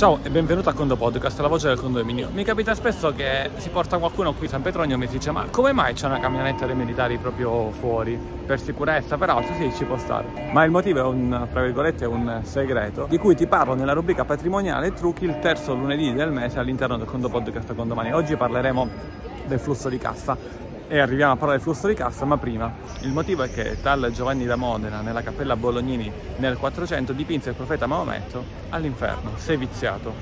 Ciao e benvenuto a Condo Podcast, la voce del condominio. Mi capita spesso che si porta qualcuno qui a San Petronio e mi dice ma come mai c'è una camionetta dei militari proprio fuori? Per sicurezza, peraltro sì, ci può stare. Ma il motivo è un, fra virgolette, un segreto di cui ti parlo nella rubrica patrimoniale trucchi il terzo lunedì del mese all'interno del Condo Podcast Condomani. Oggi parleremo del flusso di cassa e arriviamo a parlare del flusso di cassa, ma prima il motivo è che tal Giovanni da Modena nella cappella Bolognini nel 400 dipinse il profeta Maometto all'inferno, sei viziato.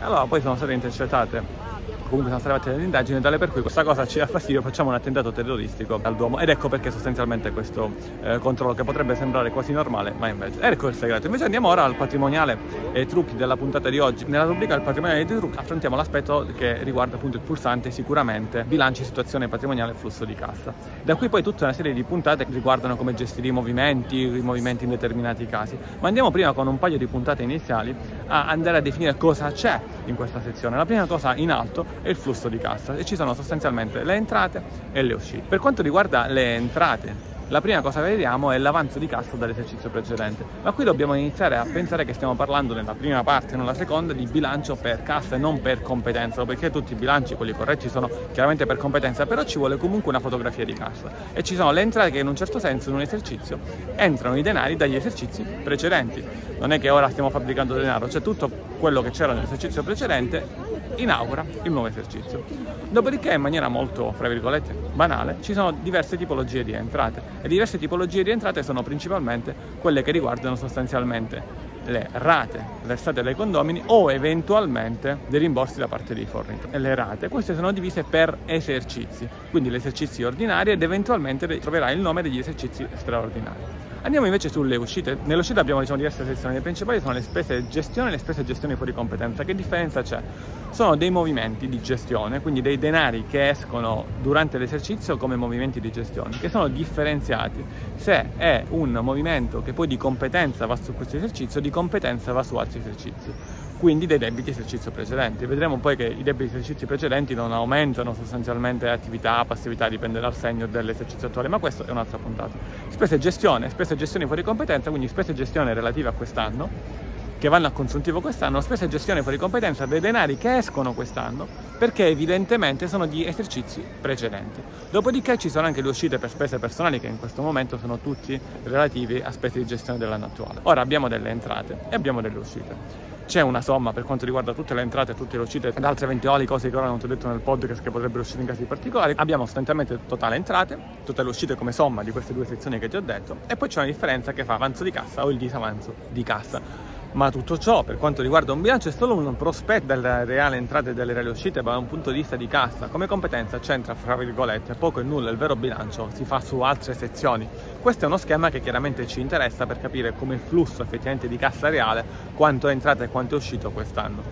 E allora poi sono state intercettate comunque sono state fatte delle indagini tale per cui questa cosa ci dà fastidio, facciamo un attentato terroristico al Duomo ed ecco perché sostanzialmente questo eh, controllo che potrebbe sembrare quasi normale, ma invece ecco il segreto. Invece andiamo ora al patrimoniale e ai trucchi della puntata di oggi. Nella rubrica del patrimoniale dei trucchi affrontiamo l'aspetto che riguarda appunto il pulsante sicuramente bilanci, situazione patrimoniale e flusso di cassa. Da qui poi tutta una serie di puntate che riguardano come gestire i movimenti, i movimenti in determinati casi. Ma andiamo prima con un paio di puntate iniziali a andare a definire cosa c'è in questa sezione. La prima cosa in alto è il flusso di cassa e ci sono sostanzialmente le entrate e le uscite. Per quanto riguarda le entrate, la prima cosa che vediamo è l'avanzo di cassa dall'esercizio precedente, ma qui dobbiamo iniziare a pensare che stiamo parlando nella prima parte e nella seconda di bilancio per cassa e non per competenza, perché tutti i bilanci, quelli corretti, sono chiaramente per competenza, però ci vuole comunque una fotografia di cassa e ci sono le entrate che in un certo senso in un esercizio entrano i denari dagli esercizi precedenti. Non è che ora stiamo fabbricando denaro, c'è tutto quello che c'era nell'esercizio precedente inaugura il nuovo esercizio. Dopodiché, in maniera molto, fra virgolette, banale, ci sono diverse tipologie di entrate e diverse tipologie di entrate sono principalmente quelle che riguardano sostanzialmente le rate versate dai condomini o eventualmente dei rimborsi da parte dei fornitori. Le rate, queste sono divise per esercizi, quindi gli esercizi ordinari ed eventualmente troverai il nome degli esercizi straordinari. Andiamo invece sulle uscite. Nell'uscita abbiamo diciamo, diverse sezioni. Le principali sono le spese gestione e le spese gestione fuori competenza. Che differenza c'è? Sono dei movimenti di gestione, quindi dei denari che escono durante l'esercizio come movimenti di gestione, che sono differenziati. Se è un movimento che poi di competenza va su questo esercizio, di competenza va su altri esercizi quindi dei debiti esercizio precedenti. Vedremo poi che i debiti esercizi precedenti non aumentano sostanzialmente attività, passività, dipende dal segno dell'esercizio attuale, ma questa è un'altra puntata. Spese gestione, spese gestione fuori competenza, quindi spese gestione relative a quest'anno che vanno a consuntivo quest'anno, spese gestione fuori competenza dei denari che escono quest'anno perché evidentemente sono di esercizi precedenti. Dopodiché ci sono anche le uscite per spese personali che in questo momento sono tutti relativi a spese di gestione dell'anno attuale. Ora abbiamo delle entrate e abbiamo delle uscite c'è una somma per quanto riguarda tutte le entrate e tutte le uscite ed altre eventuali cose che ora non ti ho detto nel podcast che potrebbero uscire in casi particolari. Abbiamo sostanzialmente totale entrate, tutte le uscite come somma di queste due sezioni che ti ho detto e poi c'è una differenza che fa avanzo di cassa o il disavanzo di cassa. Ma tutto ciò, per quanto riguarda un bilancio, è solo un prospetto delle reali entrate e delle reali uscite, ma da un punto di vista di cassa. Come competenza c'entra, fra virgolette, poco e nulla, il vero bilancio si fa su altre sezioni. Questo è uno schema che chiaramente ci interessa per capire come il flusso effettivamente di cassa reale, quanto è entrata e quanto è uscito quest'anno.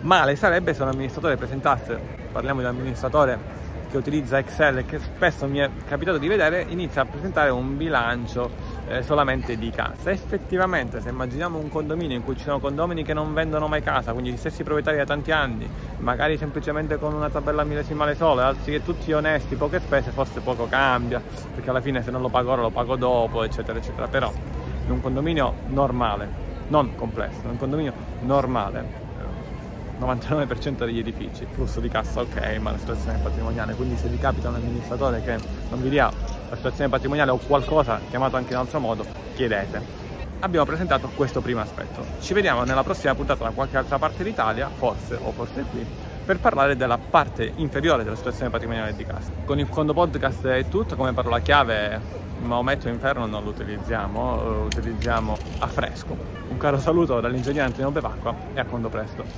Male sarebbe se un amministratore presentasse, parliamo di un amministratore che utilizza Excel e che spesso mi è capitato di vedere, inizia a presentare un bilancio eh, solamente di casa. Effettivamente, se immaginiamo un condominio in cui ci sono condomini che non vendono mai casa, quindi gli stessi proprietari da tanti anni, magari semplicemente con una tabella millesimale solo, altri che tutti onesti, poche spese, forse poco cambia, perché alla fine se non lo pago ora lo pago dopo, eccetera, eccetera. Però in un condominio normale, non complesso, in un condominio normale, 99% degli edifici, flusso di cassa ok, ma la situazione patrimoniale, quindi se vi capita un amministratore che non vi dia la situazione patrimoniale o qualcosa chiamato anche in altro modo, chiedete. Abbiamo presentato questo primo aspetto. Ci vediamo nella prossima puntata da qualche altra parte d'Italia, forse o forse qui, per parlare della parte inferiore della situazione patrimoniale di casa. Con il secondo podcast è tutto, come parola chiave Maometto Inferno non lo utilizziamo, lo utilizziamo a fresco. Un caro saluto dall'ingegnere Antonio Bevacqua e a quando presto.